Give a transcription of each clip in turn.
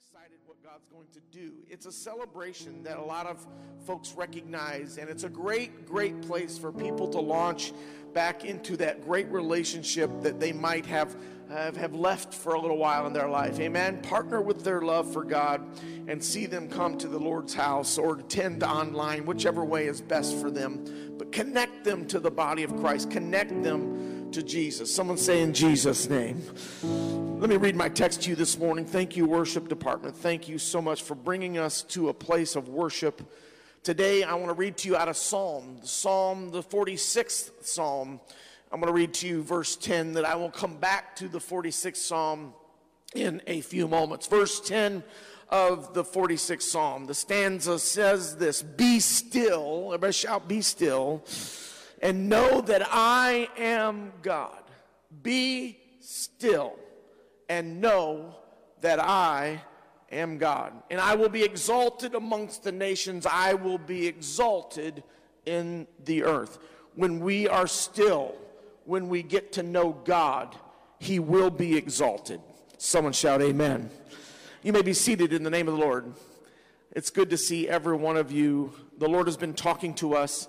excited what God's going to do. It's a celebration that a lot of folks recognize, and it's a great, great place for people to launch back into that great relationship that they might have, have, have left for a little while in their life. Amen. Partner with their love for God and see them come to the Lord's house or attend online, whichever way is best for them. But connect them to the body of Christ, connect them to Jesus. Someone say in Jesus' name. Let me read my text to you this morning. Thank you, worship department. Thank you so much for bringing us to a place of worship. Today, I want to read to you out of Psalm, Psalm, the 46th Psalm. I'm going to read to you verse 10 that I will come back to the 46th Psalm in a few moments. Verse 10 of the 46th Psalm. The stanza says this Be still, everybody shout, Be still, and know that I am God. Be still and know that I am God. And I will be exalted amongst the nations, I will be exalted in the earth. When we are still, when we get to know God, He will be exalted. Someone shout, Amen. You may be seated in the name of the Lord. It's good to see every one of you. The Lord has been talking to us.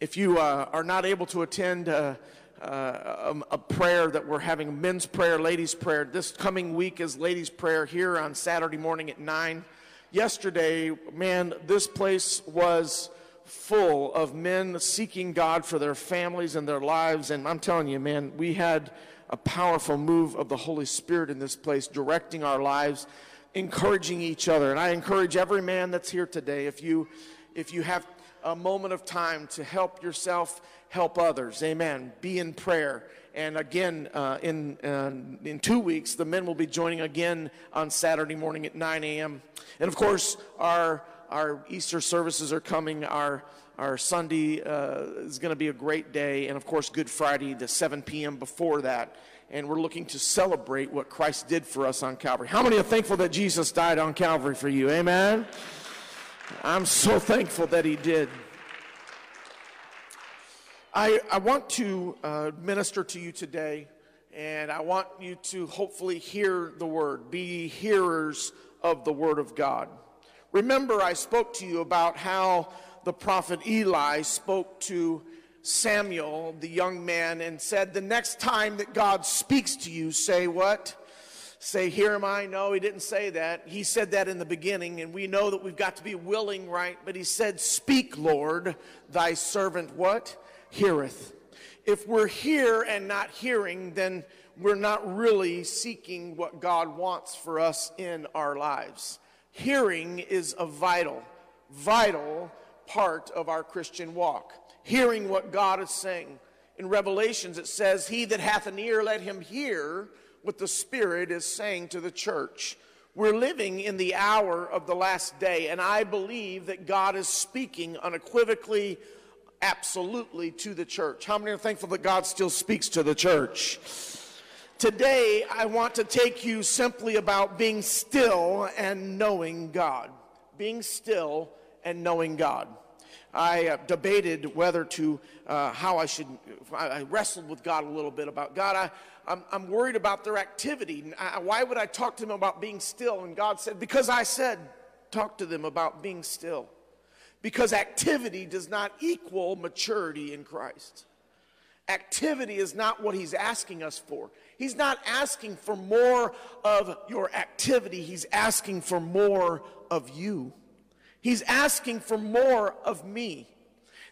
If you uh, are not able to attend, uh, uh, a, a, prayer that we're having men's prayer, ladies' prayer. This coming week is ladies' prayer here on Saturday morning at 9. Yesterday, man, this place was full of men seeking God for their families and their lives. And I'm telling you, man, we had a powerful move of the Holy Spirit in this place, directing our lives, encouraging each other. And I encourage every man that's here today, if you, if you have a moment of time to help yourself help others. Amen. Be in prayer. And again, uh, in, uh, in two weeks, the men will be joining again on Saturday morning at 9 a.m. And of course, our, our Easter services are coming. Our, our Sunday uh, is going to be a great day. And of course, Good Friday, the 7 p.m. before that. And we're looking to celebrate what Christ did for us on Calvary. How many are thankful that Jesus died on Calvary for you? Amen. I'm so thankful that he did. I, I want to uh, minister to you today, and I want you to hopefully hear the word, be hearers of the word of God. Remember, I spoke to you about how the prophet Eli spoke to Samuel, the young man, and said, The next time that God speaks to you, say what? Say, Here am I. No, he didn't say that. He said that in the beginning, and we know that we've got to be willing, right? But he said, Speak, Lord, thy servant what? heareth. If we're here and not hearing, then we're not really seeking what God wants for us in our lives. Hearing is a vital, vital part of our Christian walk. Hearing what God is saying. In Revelations, it says, He that hath an ear, let him hear what the Spirit is saying to the church. We're living in the hour of the last day, and I believe that God is speaking unequivocally absolutely to the church. How many are thankful that God still speaks to the church? Today, I want to take you simply about being still and knowing God. Being still and knowing God. I uh, debated whether to, uh, how I should, I wrestled with God a little bit about God. I, I'm, I'm worried about their activity. I, why would I talk to them about being still? And God said, Because I said, talk to them about being still because activity does not equal maturity in Christ. Activity is not what he's asking us for. He's not asking for more of your activity, he's asking for more of you. He's asking for more of me.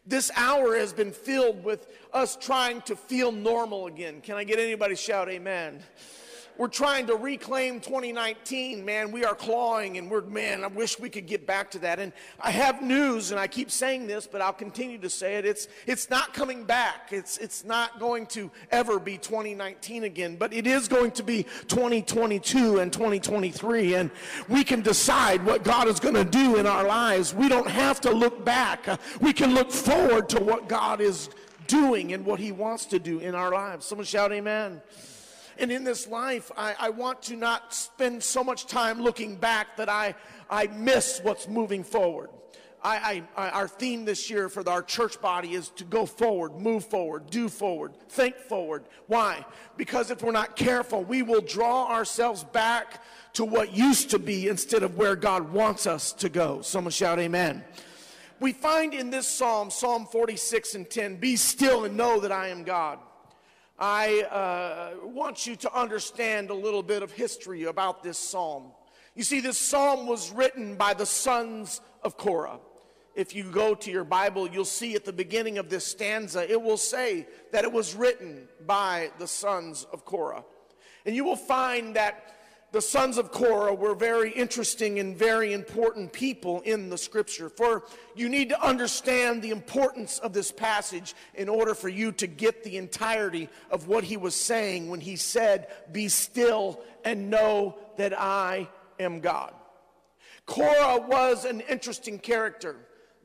This hour has been filled with us trying to feel normal again. Can I get anybody shout amen? We're trying to reclaim 2019, man. We are clawing and we're, man, I wish we could get back to that. And I have news, and I keep saying this, but I'll continue to say it. It's, it's not coming back. It's, it's not going to ever be 2019 again, but it is going to be 2022 and 2023. And we can decide what God is going to do in our lives. We don't have to look back. We can look forward to what God is doing and what He wants to do in our lives. Someone shout, Amen. And in this life, I, I want to not spend so much time looking back that I, I miss what's moving forward. I, I, our theme this year for our church body is to go forward, move forward, do forward, think forward. Why? Because if we're not careful, we will draw ourselves back to what used to be instead of where God wants us to go. Someone shout, Amen. We find in this psalm, Psalm 46 and 10, be still and know that I am God. I uh, want you to understand a little bit of history about this psalm. You see, this psalm was written by the sons of Korah. If you go to your Bible, you'll see at the beginning of this stanza, it will say that it was written by the sons of Korah. And you will find that the sons of Korah were very interesting and very important people in the scripture. For you need to understand the importance of this passage in order for you to get the entirety of what he was saying when he said, Be still and know that I am God. Korah was an interesting character.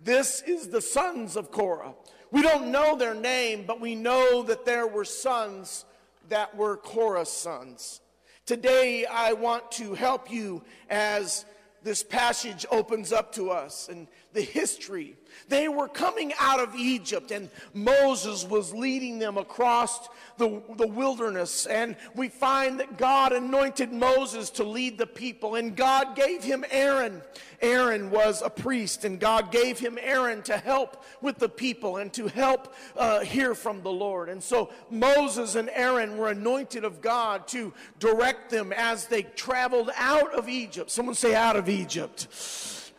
This is the sons of Korah. We don't know their name, but we know that there were sons that were Korah's sons. Today, I want to help you as this passage opens up to us and the history. They were coming out of Egypt, and Moses was leading them across the, the wilderness. And we find that God anointed Moses to lead the people, and God gave him Aaron. Aaron was a priest, and God gave him Aaron to help with the people and to help uh, hear from the Lord. And so Moses and Aaron were anointed of God to direct them as they traveled out of Egypt. Someone say, out of Egypt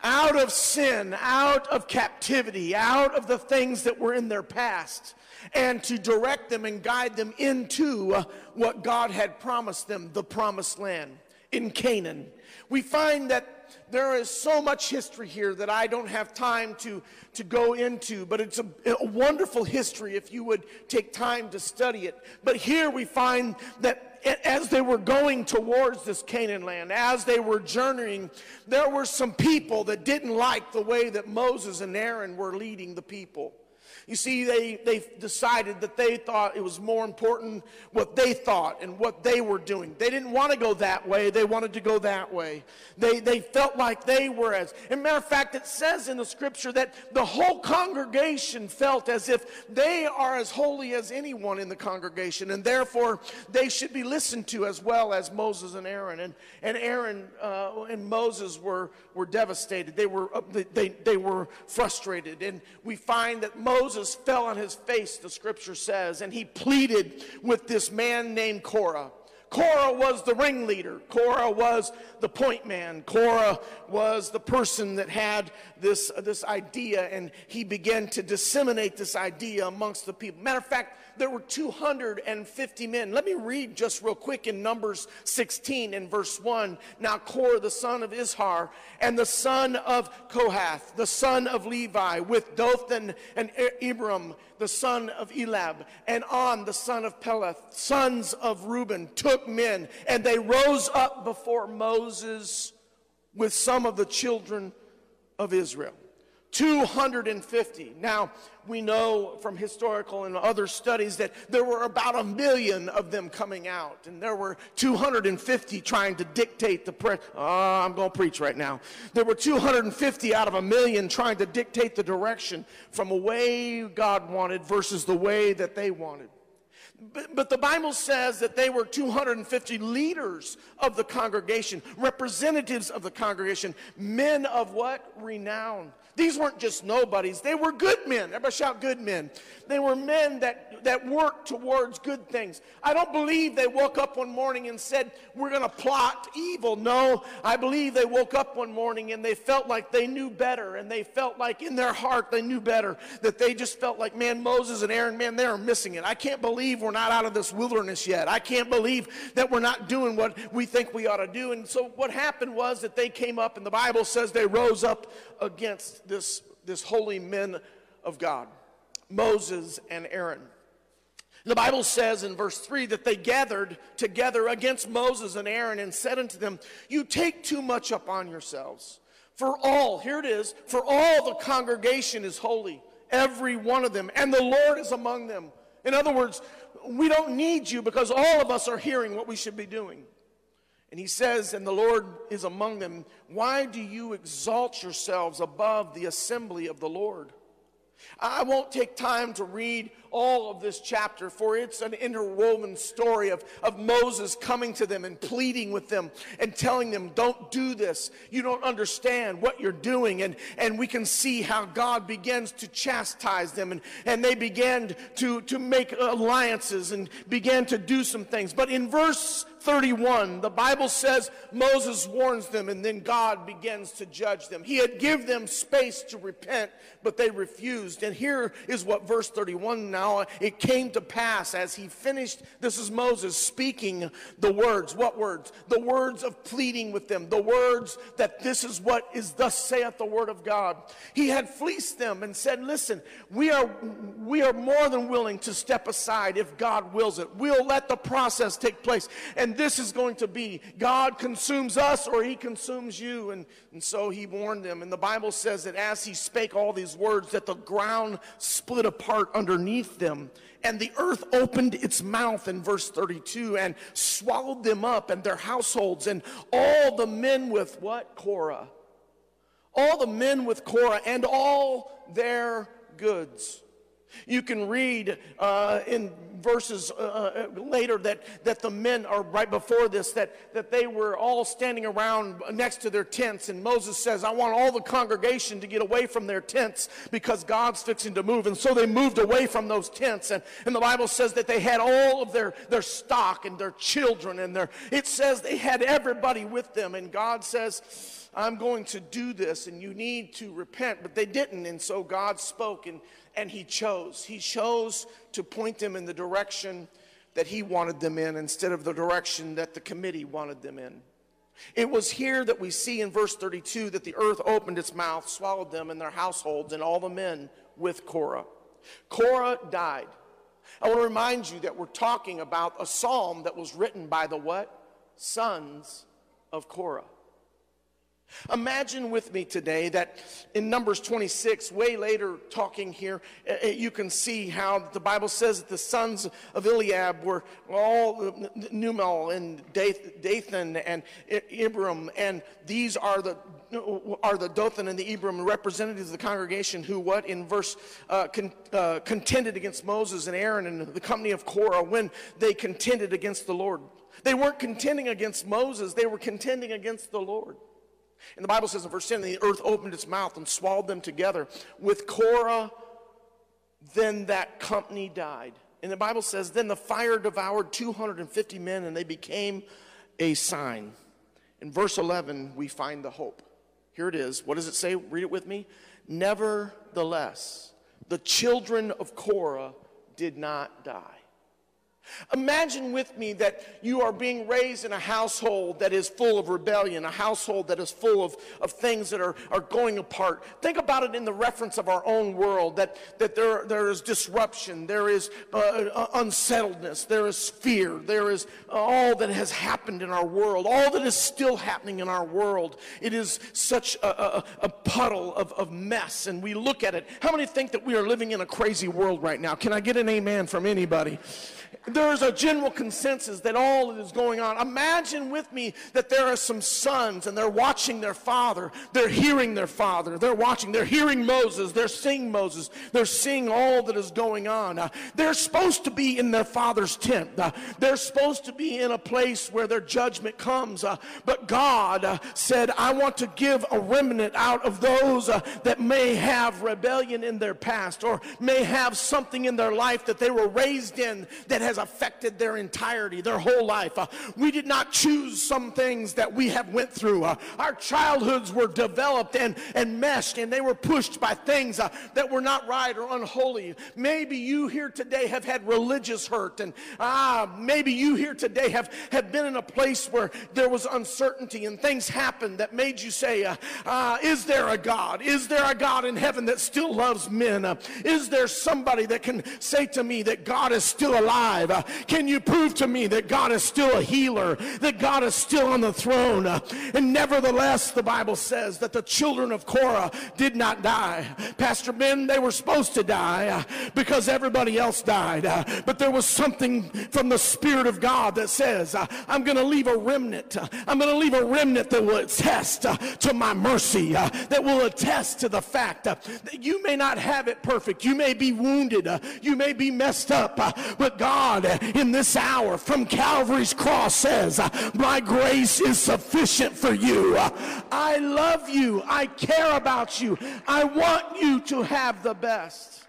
out of sin, out of captivity, out of the things that were in their past, and to direct them and guide them into what God had promised them, the promised land in Canaan. We find that there is so much history here that I don't have time to, to go into, but it's a, a wonderful history if you would take time to study it. But here we find that as they were going towards this Canaan land, as they were journeying, there were some people that didn't like the way that Moses and Aaron were leading the people. You see, they, they decided that they thought it was more important what they thought and what they were doing. They didn't want to go that way, they wanted to go that way. They, they felt like they were as. Matter of fact, it says in the scripture that the whole congregation felt as if they are as holy as anyone in the congregation, and therefore they should be listened to as well as Moses and Aaron. And, and Aaron uh, and Moses were, were devastated, they were, they, they were frustrated. And we find that Moses Moses fell on his face, the scripture says, and he pleaded with this man named Korah. Korah was the ringleader. Korah was the point man. Korah was the person that had this, this idea, and he began to disseminate this idea amongst the people. Matter of fact, there were 250 men. Let me read just real quick in Numbers 16 in verse 1. Now Korah, the son of Izhar, and the son of Kohath, the son of Levi, with Dothan and Abiram, the son of Eliab, and On, the son of Peleth, sons of Reuben, took men, and they rose up before Moses with some of the children of Israel. 250. Now, we know from historical and other studies that there were about a million of them coming out, and there were 250 trying to dictate the press. Oh, uh, I'm going to preach right now. There were 250 out of a million trying to dictate the direction from a way God wanted versus the way that they wanted. But, but, the Bible says that they were 250 leaders of the congregation, representatives of the congregation, men of what? Renown. These weren't just nobodies, they were good men. Everybody shout, good men. They were men that, that worked towards good things. I don't believe they woke up one morning and said, We're going to plot evil. No, I believe they woke up one morning and they felt like they knew better and they felt like in their heart they knew better. That they just felt like, man, Moses and Aaron, man, they are missing it. I can't believe we're not out of this wilderness yet. I can't believe that we're not doing what we think we ought to do. And so what happened was that they came up, and the Bible says they rose up against this, this holy men of God, Moses and Aaron. The Bible says in verse 3 that they gathered together against Moses and Aaron and said unto them, You take too much upon yourselves. For all, here it is, for all the congregation is holy, every one of them, and the Lord is among them. In other words, we don't need you because all of us are hearing what we should be doing. And he says, and the Lord is among them, Why do you exalt yourselves above the assembly of the Lord? I won't take time to read all of this chapter, for it's an interwoven story of, of Moses coming to them and pleading with them and telling them, Don't do this. You don't understand what you're doing. And, and we can see how God begins to chastise them, and, and they began to, to make alliances and began to do some things. But in verse 31, the Bible says Moses warns them and then God begins to judge them. He had given them space to repent, but they refused. And here is what verse 31 now, it came to pass as he finished, this is Moses speaking the words. What words? The words of pleading with them, the words that this is what is thus saith the word of God. He had fleeced them and said, listen, we are, we are more than willing to step aside if God wills it. We'll let the process take place. And this is going to be God consumes us or he consumes you. And, and so he warned them. And the Bible says that as he spake all these words, that the ground split apart underneath them. And the earth opened its mouth in verse 32 and swallowed them up and their households and all the men with what? Korah. All the men with Korah and all their goods. You can read uh, in verses uh, uh, later that, that the men are right before this, that, that they were all standing around next to their tents. And Moses says, I want all the congregation to get away from their tents because God's fixing to move. And so they moved away from those tents. And, and the Bible says that they had all of their, their stock and their children and their, it says they had everybody with them. And God says, I'm going to do this and you need to repent. But they didn't. And so God spoke and and he chose. He chose to point them in the direction that he wanted them in instead of the direction that the committee wanted them in. It was here that we see in verse 32 that the earth opened its mouth, swallowed them and their households, and all the men with Korah. Korah died. I want to remind you that we're talking about a psalm that was written by the what? Sons of Korah. Imagine with me today that in Numbers 26, way later talking here, eh, eh, you can see how the Bible says that the sons of Eliab were all Nemuel and Dathan and Ibram, and these are the are the Dothan and the Ibram representatives of the congregation who what in verse uh, con, uh, contended against Moses and Aaron and the company of Korah when they contended against the Lord. They weren't contending against Moses, they were contending against the Lord. And the Bible says in verse 10 the earth opened its mouth and swallowed them together. With Korah, then that company died. And the Bible says, then the fire devoured 250 men and they became a sign. In verse 11, we find the hope. Here it is. What does it say? Read it with me. Nevertheless, the children of Korah did not die. Imagine with me that you are being raised in a household that is full of rebellion, a household that is full of, of things that are, are going apart. Think about it in the reference of our own world that, that there, there is disruption, there is uh, uh unsettledness, there is fear, there is all that has happened in our world, all that is still happening in our world. It is such a, a, a puddle of, of mess, and we look at it. How many think that we are living in a crazy world right now? Can I get an amen from anybody? There's a general consensus that all that is going on. Imagine with me that there are some sons and they're watching their father. They're hearing their father. They're watching. They're hearing Moses. They're seeing Moses. They're seeing all that is going on. Uh, they're supposed to be in their father's tent. Uh, they're supposed to be in a place where their judgment comes. Uh, but God uh, said, I want to give a remnant out of those uh, that may have rebellion in their past or may have something in their life that they were raised in that has affected their entirety, their whole life. Uh, we did not choose some things that we have went through. Uh, our childhoods were developed and, and meshed and they were pushed by things uh, that were not right or unholy. Maybe you here today have had religious hurt and ah, maybe you here today have, have been in a place where there was uncertainty and things happened that made you say, uh, uh, is there a God? Is there a God in heaven that still loves men? Uh, is there somebody that can say to me that God is still alive? Uh, can you prove to me that God is still a healer, that God is still on the throne? Uh, and nevertheless, the Bible says that the children of Korah did not die. Pastor Ben, they were supposed to die uh, because everybody else died. Uh, but there was something from the Spirit of God that says, uh, I'm going to leave a remnant. Uh, I'm going to leave a remnant that will attest to my mercy, that will attest to the fact that you may not have it perfect. You may be wounded. You may be messed up. But God, in this hour from Calvary's cross says, My grace is sufficient for you. I love you. I care about you. I want you to have the best.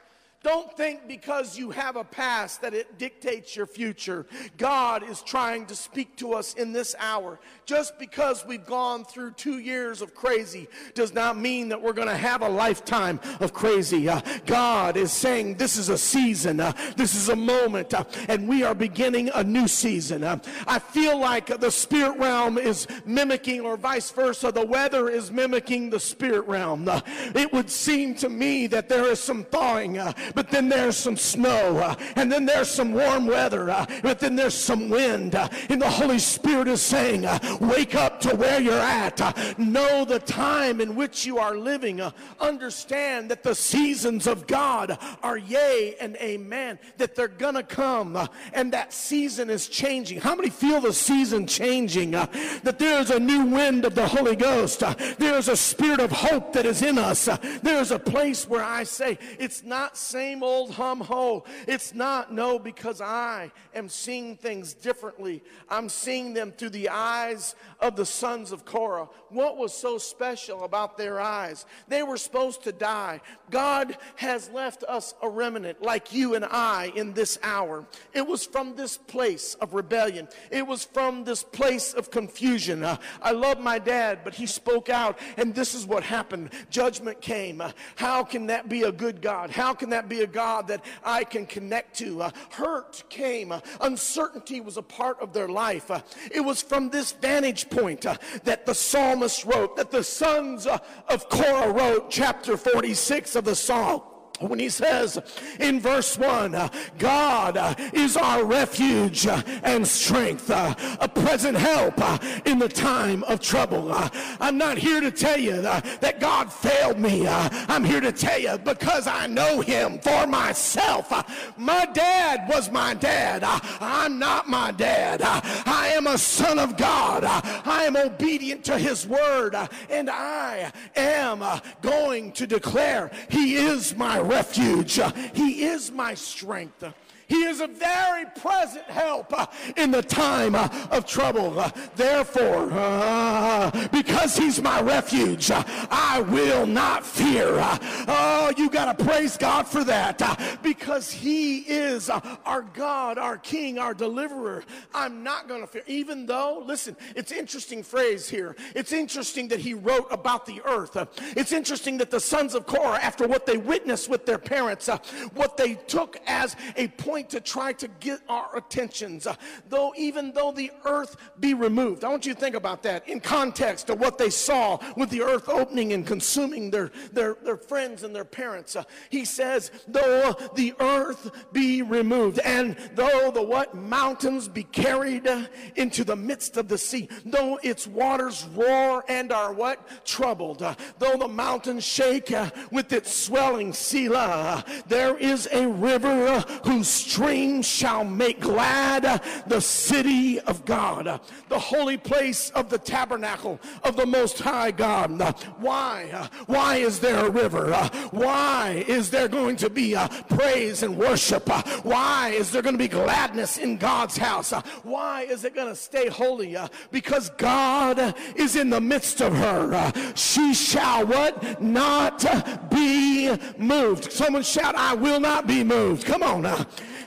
Don't think because you have a past that it dictates your future. God is trying to speak to us in this hour. Just because we've gone through two years of crazy does not mean that we're going to have a lifetime of crazy. Uh, God is saying this is a season, uh, this is a moment, uh, and we are beginning a new season. Uh, I feel like the spirit realm is mimicking, or vice versa, the weather is mimicking the spirit realm. Uh, it would seem to me that there is some thawing uh, but then there's some snow, uh, and then there's some warm weather, uh, but then there's some wind. Uh, and the Holy Spirit is saying, uh, Wake up to where you're at. Uh, know the time in which you are living. Uh, understand that the seasons of God are yea and amen, that they're gonna come, and that season is changing. How many feel the season changing? that there's a new wind of the Holy Ghost, there's a spirit of hope that is in us, there's a place where I say, It's not same old hum ho. It's not. No, because I am seeing things differently. I'm seeing them through the eyes of the sons of Korah. What was so special about their eyes? They were supposed to die. God has left us a remnant like you and I in this hour. It was from this place of rebellion, it was from this place of confusion. Uh, I love my dad, but he spoke out, and this is what happened. Judgment came. Uh, how can that be a good God? How can that be a God that I can connect to. Uh, hurt came, uh, uncertainty was a part of their life. Uh, it was from this vantage point uh, that the psalmist wrote, that the sons uh, of Korah wrote chapter 46 of the Psalm when he says in verse 1, uh, God is our refuge and strength, a present help in the time of trouble. I'm not here to tell you that God failed me. I'm here to tell you because I know him for myself. my dad was my dad. I'm not my dad. I am a son of God. I am obedient to his word and I am going to declare he is my refuge. He is my strength. He is a very present help uh, in the time uh, of trouble. Uh, therefore, uh, because he's my refuge, uh, I will not fear. Uh, oh, you got to praise God for that because he is our God, our King, our deliverer. I'm not going to fear. Even though, listen, it's interesting phrase here. It's interesting that he wrote about the earth. It's interesting that the sons of Korah, after what they witnessed with their parents, what they took as a point point to try to get our attentions, uh, though even though the earth be removed. I want you to think about that in context of what they saw with the earth opening and consuming their, their, their friends and their parents. Uh, he says, though the earth be removed, and though the what mountains be carried uh, into the midst of the sea, though its waters roar and are what troubled, though the mountains shake with its swelling, Selah, there is a river whose streams shall make glad the city of God, the holy place of the tabernacle of the Most High God. Why? Why is there a river? Why is there going to be a praise and worship? Why is there going to be gladness in God's house? Why is it going to stay holy? Because God is in the midst of her. She shall what? Not be moved. Someone shout, I will not be moved. Come on now.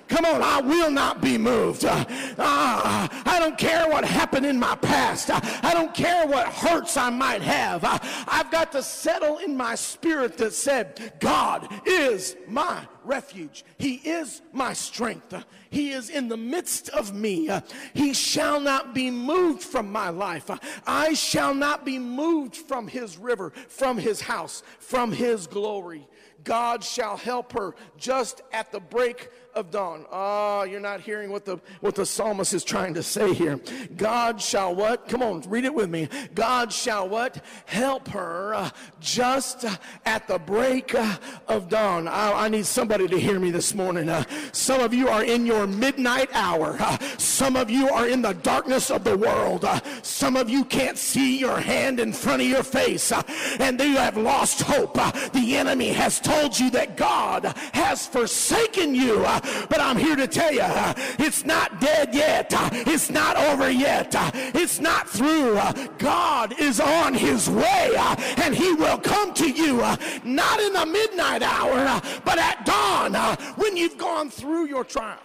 Come on, I will not be moved. Uh, I don't care what happened in my past. Uh, I don't care what hurts I might have. Uh, I've got to settle in my spirit that said, God is my refuge. He is my strength. Uh, he is in the midst of me. He shall not be moved from my life. I shall not be moved from his river, from his house, from his glory. God shall help her just at the break of dawn. Ah, oh, you're not hearing what the what the psalmist is trying to say here. God shall what? Come on, read it with me. God shall what? Help her uh, just uh, at the break uh, of dawn. I, I, need somebody to hear me this morning. Uh, some of you are in your midnight hour. Uh, some of you are in the darkness of the world. Uh, some of you can't see your hand in front of your face, and you have lost hope. the enemy has told you that God has forsaken you, but I'm here to tell you, it's not dead yet. it's not over yet. it's not through. God is on his way, and he will come to you, not in the midnight hour, but at dawn when you've gone through your trial.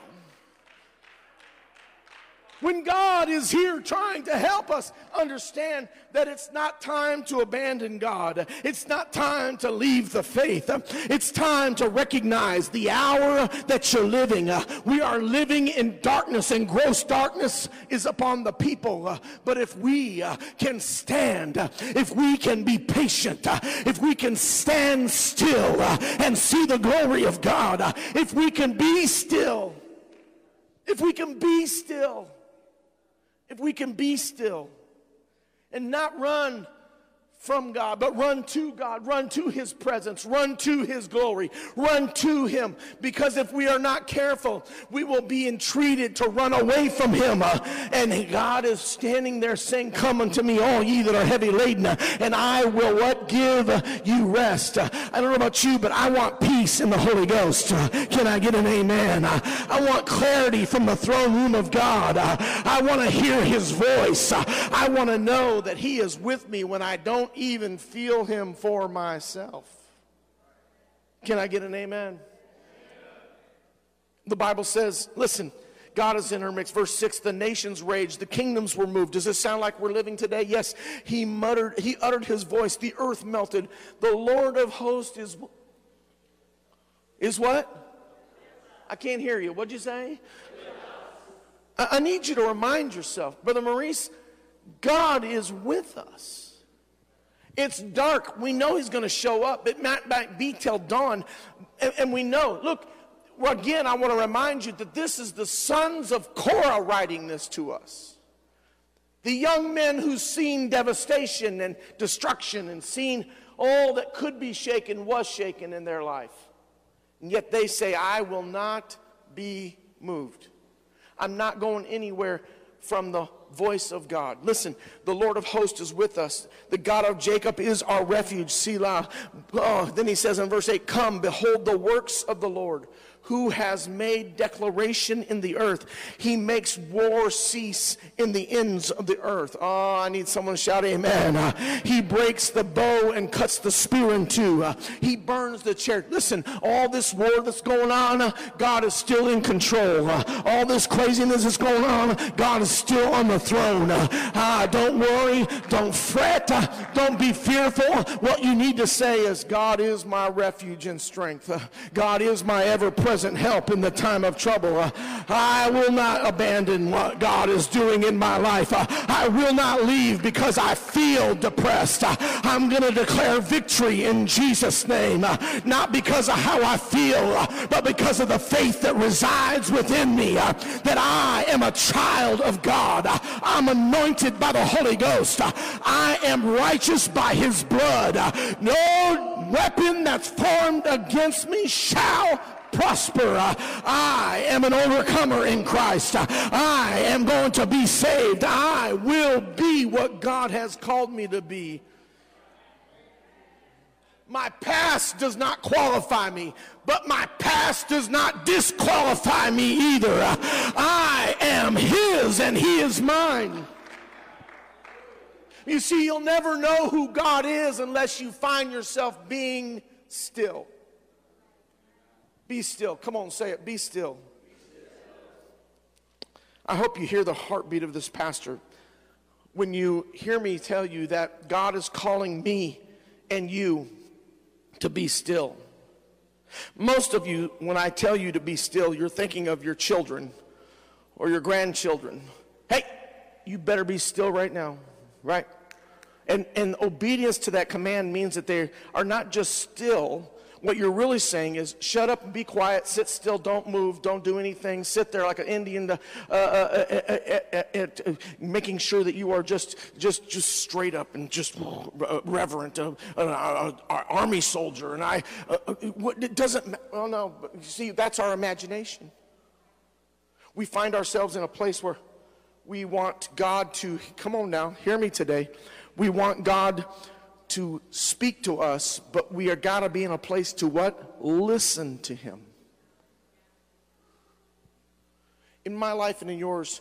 When God is here trying to help us understand that it's not time to abandon God, it's not time to leave the faith, it's time to recognize the hour that you're living. We are living in darkness, and gross darkness is upon the people. But if we can stand, if we can be patient, if we can stand still and see the glory of God, if we can be still, if we can be still, if we can be still and not run from God, but run to God, run to His presence, run to His glory, run to Him. Because if we are not careful, we will be entreated to run away from Him. Uh, and God is standing there saying, Come unto me, all ye that are heavy laden, and I will what? Give you rest. Uh, I don't know about you, but I want peace in the Holy Ghost. Uh, can I get an amen? I want clarity from the throne room of God. I want to hear His voice. I want to know that He is with me when I don't even feel him for myself. Can I get an amen? The Bible says, listen, God is in her mix. Verse 6 the nations raged, the kingdoms were moved. Does this sound like we're living today? Yes. He muttered, he uttered his voice, the earth melted. The Lord of hosts is is what? I can't hear you. What'd you say? I, I need you to remind yourself, Brother Maurice, God is with us. It's dark. We know he's going to show up. It might, be till dawn. And, and we know. Look, again, I want to remind you that this is the sons of Korah writing this to us. The young men who've seen devastation and destruction and seen all that could be shaken was shaken in their life. And yet they say, I will not be moved. I'm not going anywhere from the voice of God. Listen, the Lord of hosts is with us. The God of Jacob is our refuge. Selah. Oh, then he says in verse 8, Come, behold the works of the Lord who has made declaration in the earth. He makes war cease in the ends of the earth. Oh, I need someone to shout amen. Uh, he breaks the bow and cuts the spear in two. Uh, he burns the chariot. Listen, all this war that's going on, uh, God is still in control. All this craziness that's going on, God is still on the throne. Uh, don't worry. Don't fret. Don't be fearful. What you need to say is, God is my refuge and strength. God is my ever present present help in the time of trouble. Uh, I will not abandon what God is doing in my life. Uh, I will not leave because I feel depressed. Uh, I'm going to declare victory in Jesus' name, uh, not because of how I feel, uh, but because of the faith that resides within me, uh, that I am a child of God. I'm anointed by the Holy Ghost. I am righteous by his blood. No weapon that's formed against me shall prosper. I am an overcomer in Christ. I am going to be saved. I will be what God has called me to be. My past does not qualify me, but my past does not disqualify me either. I am His and He is mine. You see, you'll never know who God is unless you find yourself being still. Be still. Come on, say it. Be still. I hope you hear the heartbeat of this pastor when you hear me tell you that God is calling me and you to be still. Most of you, when I tell you to be still, you're thinking of your children or your grandchildren. Hey, you better be still right now, right? And, and obedience to that command means that they are not just still, what you're really saying is shut up and be quiet, sit still, don't move, don't do anything, sit there like an Indian, uh, uh, uh, uh making sure that you are just, just, just straight up and just reverent, an army soldier. And I, it doesn't, well, no, but see, that's our imagination. We find ourselves in a place where we want God to, come on now, hear me today. We want God to speak to us, but we are got to be in a place to what? Listen to him. In my life and in yours,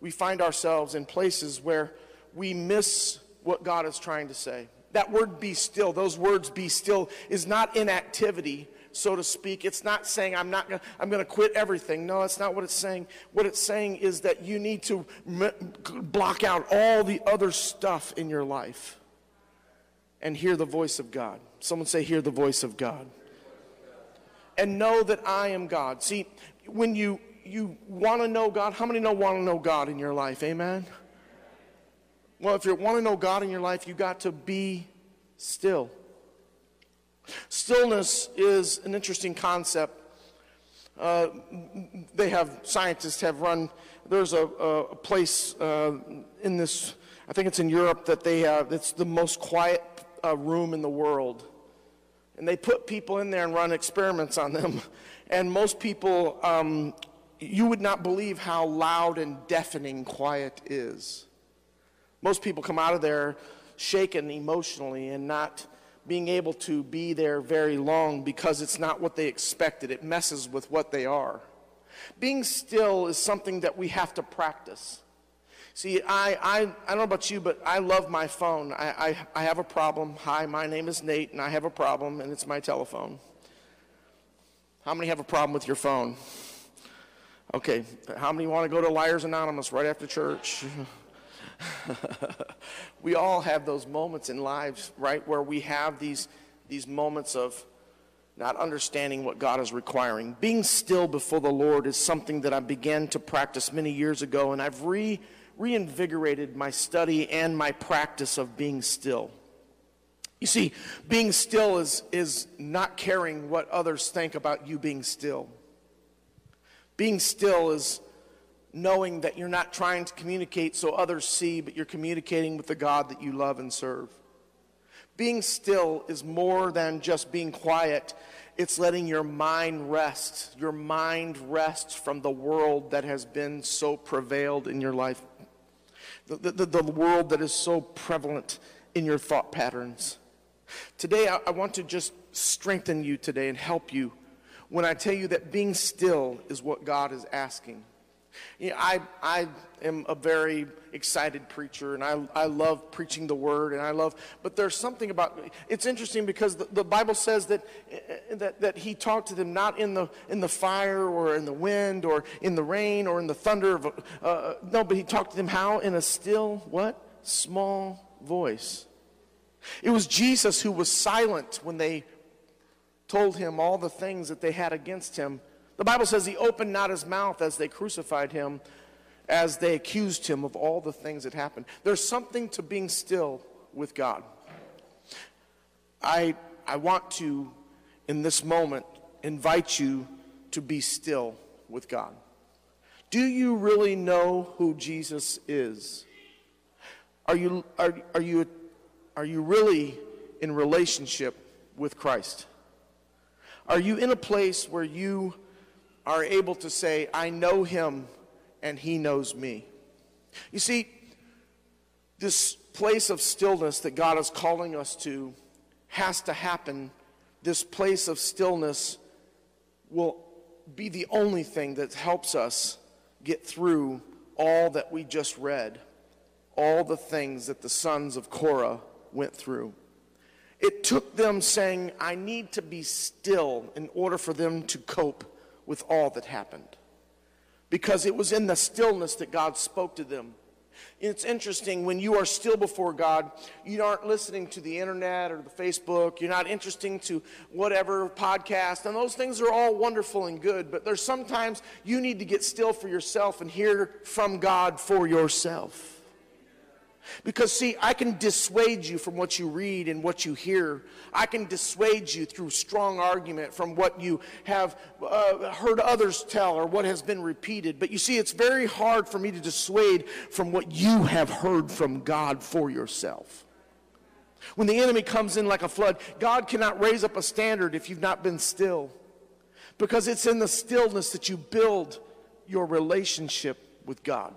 we find ourselves in places where we miss what God is trying to say. That word be still, those words be still, is not inactivity, so to speak. It's not saying I'm not gonna, I'm going to quit everything. No, that's not what it's saying. What it's saying is that you need to block out all the other stuff in your life and hear the voice of God. Someone say, Hear the voice of God. And know that I am God. See, when you, you want to know God, how many know want to know God in your life? Amen? Well, if you want to know God in your life, you got to be still. Stillness is an interesting concept. Uh, they have scientists have run. There's a, a place uh, in this. I think it's in Europe that they have. It's the most quiet uh, room in the world. And they put people in there and run experiments on them. And most people, um, you would not believe how loud and deafening quiet is. Most people come out of there shaken emotionally and not being able to be there very long because it's not what they expected. It messes with what they are. Being still is something that we have to practice. See, I, I, I don't know about you, but I love my phone. I, I, I have a problem. Hi, my name is Nate, and I have a problem, and it's my telephone. How many have a problem with your phone? Okay, how many want to go to Liars Anonymous right after church? we all have those moments in lives, right, where we have these, these moments of not understanding what God is requiring. Being still before the Lord is something that I began to practice many years ago, and I've re reinvigorated my study and my practice of being still. You see, being still is, is not caring what others think about you being still. Being still is knowing that you're not trying to communicate so others see, but you're communicating with the God that you love and serve. Being still is more than just being quiet. It's letting your mind rest. Your mind rest from the world that has been so prevailed in your life the, the, the world that is so prevalent in your thought patterns. Today, I, I want to just strengthen you today and help you when I tell you that being still is what God is asking. You know, I, I am a very excited preacher and I, I love preaching the word and I love, but there's something about, it's interesting because the, the Bible says that, that, that he talked to them not in the, in the fire or in the wind or in the rain or in the thunder of, uh, uh no, but he talked to them how? In a still, what? Small voice. It was Jesus who was silent when they told him all the things that they had against him the Bible says he opened not his mouth as they crucified him, as they accused him of all the things that happened. There's something to being still with God. I, I want to, in this moment, invite you to be still with God. Do you really know who Jesus is? Are you, are, are you, are you really in relationship with Christ? Are you in a place where you are able to say, I know him and he knows me. You see, this place of stillness that God is calling us to has to happen. This place of stillness will be the only thing that helps us get through all that we just read, all the things that the sons of Korah went through. It took them saying, I need to be still in order for them to cope with all that happened. Because it was in the stillness that God spoke to them. It's interesting when you are still before God, you aren't listening to the internet or the Facebook, you're not interesting to whatever podcast, and those things are all wonderful and good, but there's sometimes you need to get still for yourself and hear from God for yourself. Because, see, I can dissuade you from what you read and what you hear. I can dissuade you through strong argument from what you have uh, heard others tell or what has been repeated. But you see, it's very hard for me to dissuade from what you have heard from God for yourself. When the enemy comes in like a flood, God cannot raise up a standard if you've not been still. Because it's in the stillness that you build your relationship with God.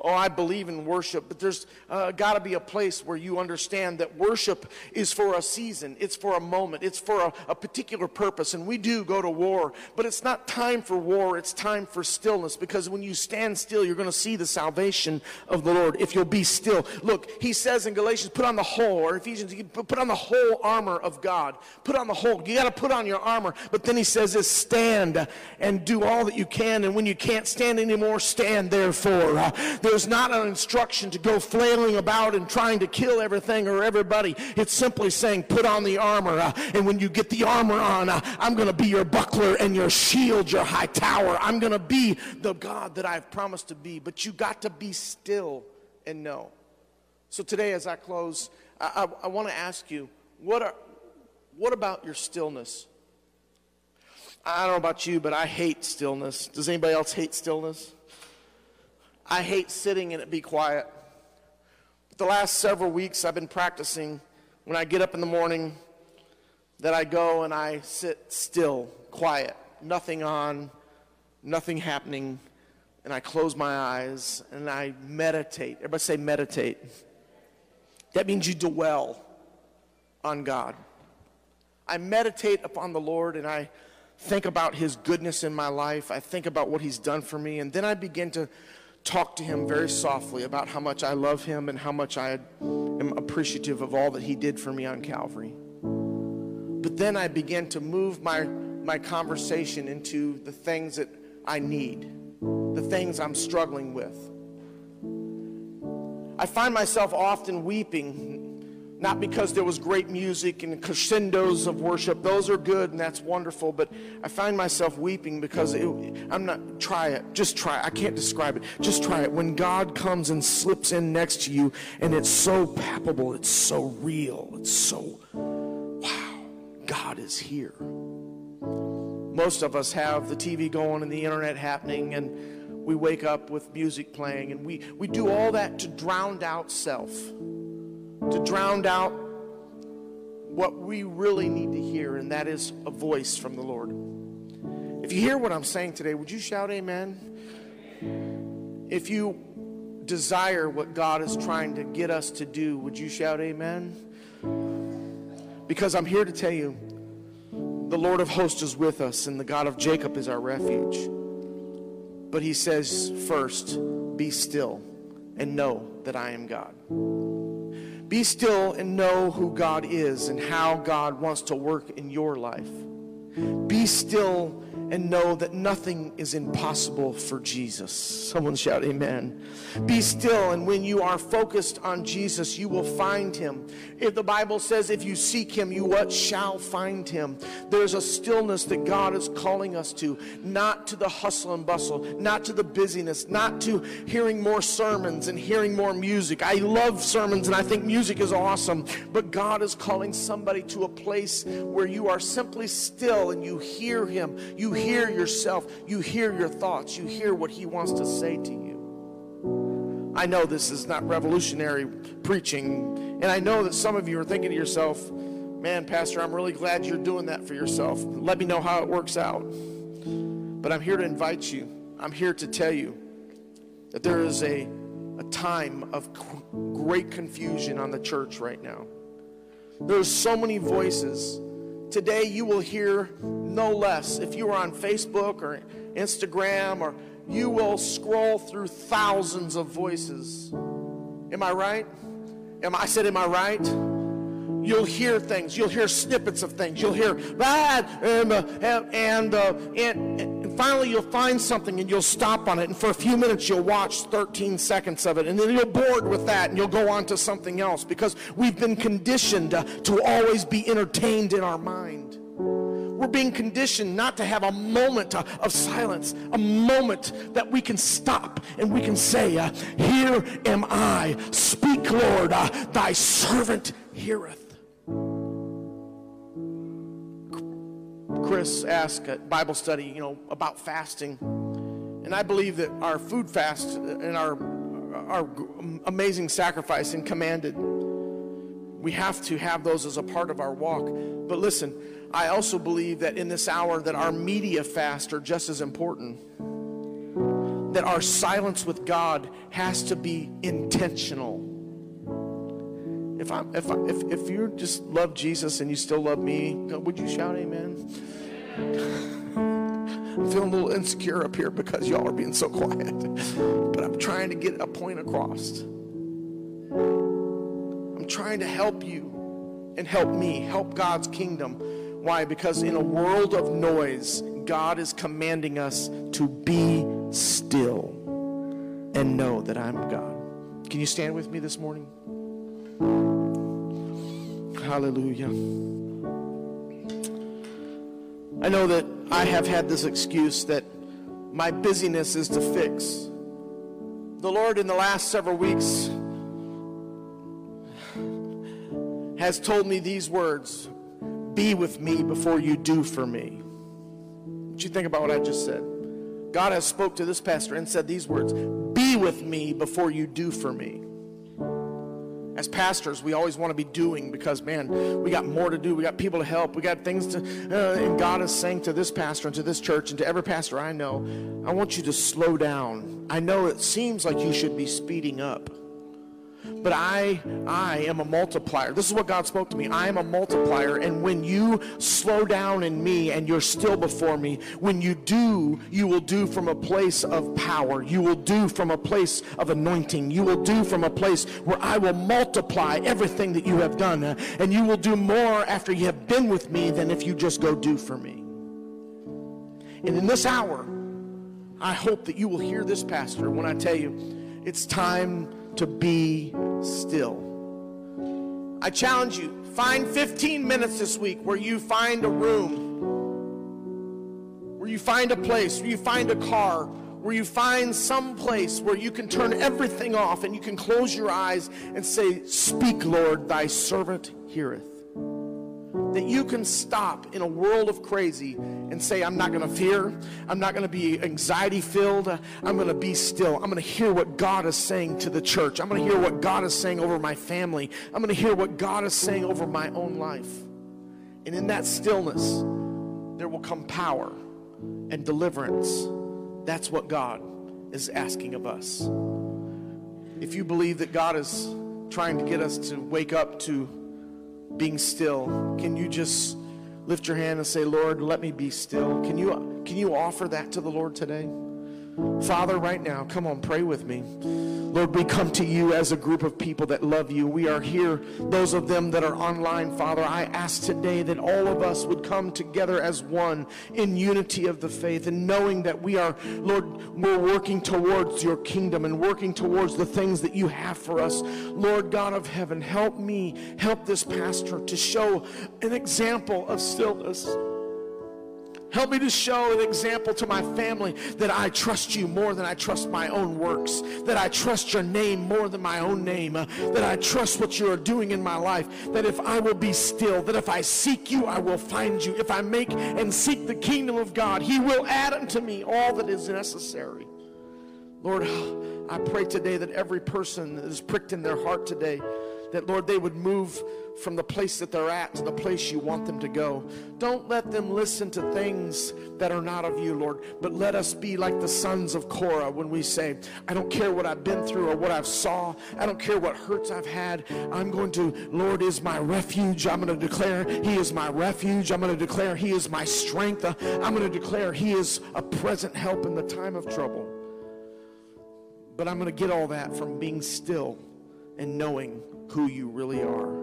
Oh, I believe in worship, but there's uh, got to be a place where you understand that worship is for a season, it's for a moment, it's for a, a, particular purpose. And we do go to war, but it's not time for war, it's time for stillness because when you stand still, you're going to see the salvation of the Lord if you'll be still. Look, he says in Galatians, put on the whole, or Ephesians, put on the whole armor of God. Put on the whole. You got to put on your armor, but then he says this stand and do all that you can. And when you can't stand anymore, stand therefore. Uh, there's not an instruction to go flailing about and trying to kill everything or everybody. It's simply saying, put on the armor. Uh, and when you get the armor on, uh, I'm going to be your buckler and your shield, your high tower. I'm going to be the God that I've promised to be. But you got to be still and know. So today, as I close, I, I, I want to ask you, what, are, what about your stillness? I don't know about you, but I hate stillness. Does anybody else hate stillness? I hate sitting and it be quiet. But the last several weeks I've been practicing when I get up in the morning that I go and I sit still, quiet, nothing on, nothing happening, and I close my eyes and I meditate. Everybody say meditate. That means you dwell on God. I meditate upon the Lord and I think about his goodness in my life. I think about what he's done for me, and then I begin to talk to him very softly about how much I love him and how much I am appreciative of all that he did for me on Calvary. But then I begin to move my, my conversation into the things that I need, the things I'm struggling with. I find myself often weeping not because there was great music and crescendos of worship. Those are good and that's wonderful. But I find myself weeping because it, I'm not, try it. Just try it. I can't describe it. Just try it. When God comes and slips in next to you and it's so palpable, it's so real, it's so, wow, God is here. Most of us have the TV going and the internet happening and we wake up with music playing and we, we do all that to drown out self to drown out what we really need to hear, and that is a voice from the Lord. If you hear what I'm saying today, would you shout amen? If you desire what God is trying to get us to do, would you shout amen? Because I'm here to tell you the Lord of hosts is with us, and the God of Jacob is our refuge. But he says, first, be still and know that I am God. Be still and know who God is and how God wants to work in your life. Be still and know that nothing is impossible for Jesus. Someone shout, Amen. Be still, and when you are focused on Jesus, you will find him. If the Bible says, if you seek him, you what shall find him. There's a stillness that God is calling us to, not to the hustle and bustle, not to the busyness, not to hearing more sermons and hearing more music. I love sermons and I think music is awesome, but God is calling somebody to a place where you are simply still and you hear him. You hear yourself, you hear your thoughts, you hear what He wants to say to you. I know this is not revolutionary preaching, and I know that some of you are thinking to yourself, man, Pastor, I'm really glad you're doing that for yourself. Let me know how it works out. But I'm here to invite you, I'm here to tell you that there is a, a time of great confusion on the church right now. There's so many voices Today, you will hear no less. If you are on Facebook or Instagram, or you will scroll through thousands of voices. Am I right? Am I, I said, Am I right? You'll hear things. You'll hear snippets of things. You'll hear bad, and uh, and, uh, and, and finally you'll find something and you'll stop on it. And for a few minutes you'll watch 13 seconds of it, and then you're bored with that, and you'll go on to something else because we've been conditioned uh, to always be entertained in our mind. We're being conditioned not to have a moment of silence, a moment that we can stop and we can say, uh, Here am I. Speak, Lord, uh, thy servant heareth. Chris asked at Bible study, you know, about fasting. And I believe that our food fast and our, our amazing sacrifice and commanded, we have to have those as a part of our walk. But listen, I also believe that in this hour that our media fast are just as important. That our silence with God has to be intentional. If I if I, if if you just love Jesus and you still love me, would you shout amen? I'm feeling a little insecure up here because y'all are being so quiet. But I'm trying to get a point across. I'm trying to help you and help me, help God's kingdom. Why? Because in a world of noise, God is commanding us to be still and know that I'm God. Can you stand with me this morning? Hallelujah. I know that I have had this excuse that my busyness is to fix. The Lord, in the last several weeks, has told me these words Be with me before you do for me. What you think about what I just said? God has spoke to this pastor and said these words Be with me before you do for me as pastors, we always want to be doing because, man, we got more to do. We got people to help. We got things to, uh, and God is saying to this pastor and to this church and to every pastor I know, I want you to slow down. I know it seems like you should be speeding up. But I, I am a multiplier. This is what God spoke to me. I am a multiplier. And when you slow down in me and you're still before me, when you do, you will do from a place of power. You will do from a place of anointing. You will do from a place where I will multiply everything that you have done. And you will do more after you have been with me than if you just go do for me. And in this hour, I hope that you will hear this, Pastor, when I tell you it's time to be still. I challenge you, find 15 minutes this week where you find a room, where you find a place, where you find a car, where you find some place where you can turn everything off and you can close your eyes and say, Speak, Lord, thy servant heareth that you can stop in a world of crazy and say, I'm not going to fear. I'm not going to be anxiety filled. I'm going to be still. I'm going to hear what God is saying to the church. I'm going to hear what God is saying over my family. I'm going to hear what God is saying over my own life. And in that stillness, there will come power and deliverance. That's what God is asking of us. If you believe that God is trying to get us to wake up to being still, can you just lift your hand and say, Lord, let me be still? Can you, can you offer that to the Lord today? Father, right now, come on, pray with me. Lord, we come to you as a group of people that love you. We are here, those of them that are online, Father. I ask today that all of us would come together as one in unity of the faith and knowing that we are, Lord, we're working towards your kingdom and working towards the things that you have for us. Lord God of heaven, help me, help this pastor to show an example of stillness. Help me to show an example to my family that I trust you more than I trust my own works, that I trust your name more than my own name, uh, that I trust what you are doing in my life, that if I will be still, that if I seek you, I will find you. If I make and seek the kingdom of God, he will add unto me all that is necessary. Lord, I pray today that every person that is pricked in their heart today, that Lord, they would move from the place that they're at to the place you want them to go. Don't let them listen to things that are not of you, Lord, but let us be like the sons of Korah when we say, I don't care what I've been through or what I've saw. I don't care what hurts I've had. I'm going to, Lord is my refuge. I'm going to declare he is my refuge. I'm going to declare he is my strength. I'm going to declare he is a present help in the time of trouble. But I'm going to get all that from being still and knowing who you really are.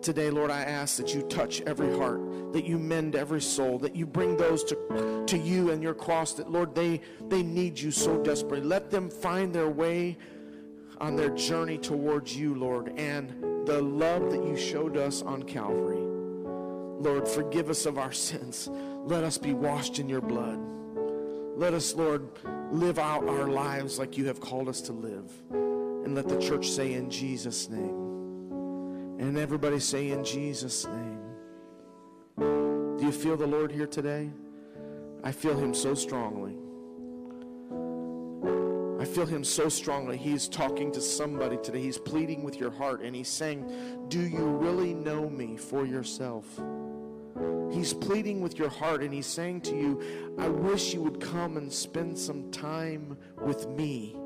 Today, Lord, I ask that you touch every heart, that you mend every soul, that you bring those to, to you and your cross, that, Lord, they, they need you so desperately. Let them find their way on their journey towards you, Lord, and the love that you showed us on Calvary. Lord, forgive us of our sins. Let us be washed in your blood. Let us, Lord, live out our lives like you have called us to live. And let the church say in Jesus' name. And everybody say in Jesus' name. Do you feel the Lord here today? I feel him so strongly. I feel him so strongly. He's talking to somebody today. He's pleading with your heart and he's saying, Do you really know me for yourself? He's pleading with your heart and he's saying to you, I wish you would come and spend some time with me.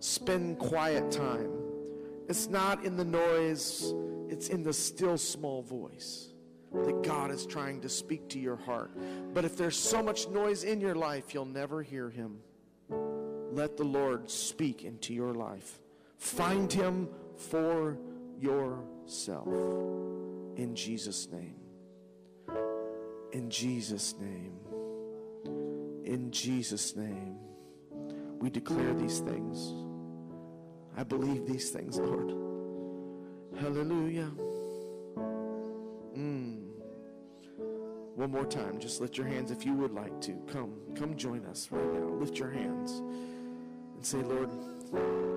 Spend quiet time. It's not in the noise, it's in the still small voice that God is trying to speak to your heart. But if there's so much noise in your life, you'll never hear him. Let the Lord speak into your life. Find him for yourself. In Jesus' name. In Jesus' name. In Jesus' name. We declare these things. I believe these things, Lord. Hallelujah. Mm. One more time, just lift your hands if you would like to. Come, come join us right now. Lift your hands and say, Lord,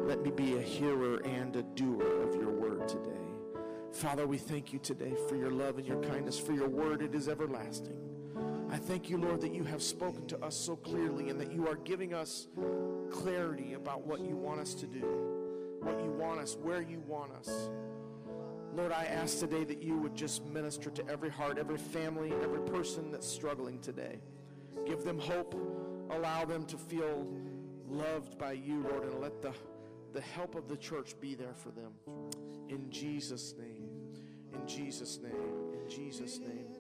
let me be a hearer and a doer of your word today. Father, we thank you today for your love and your kindness, for your word. It is everlasting. I thank you, Lord, that you have spoken to us so clearly and that you are giving us clarity about what you want us to do, what you want us, where you want us. Lord, I ask today that you would just minister to every heart, every family, every person that's struggling today. Give them hope. Allow them to feel loved by you, Lord, and let the, the help of the church be there for them. In Jesus' name. In Jesus' name. In Jesus' name.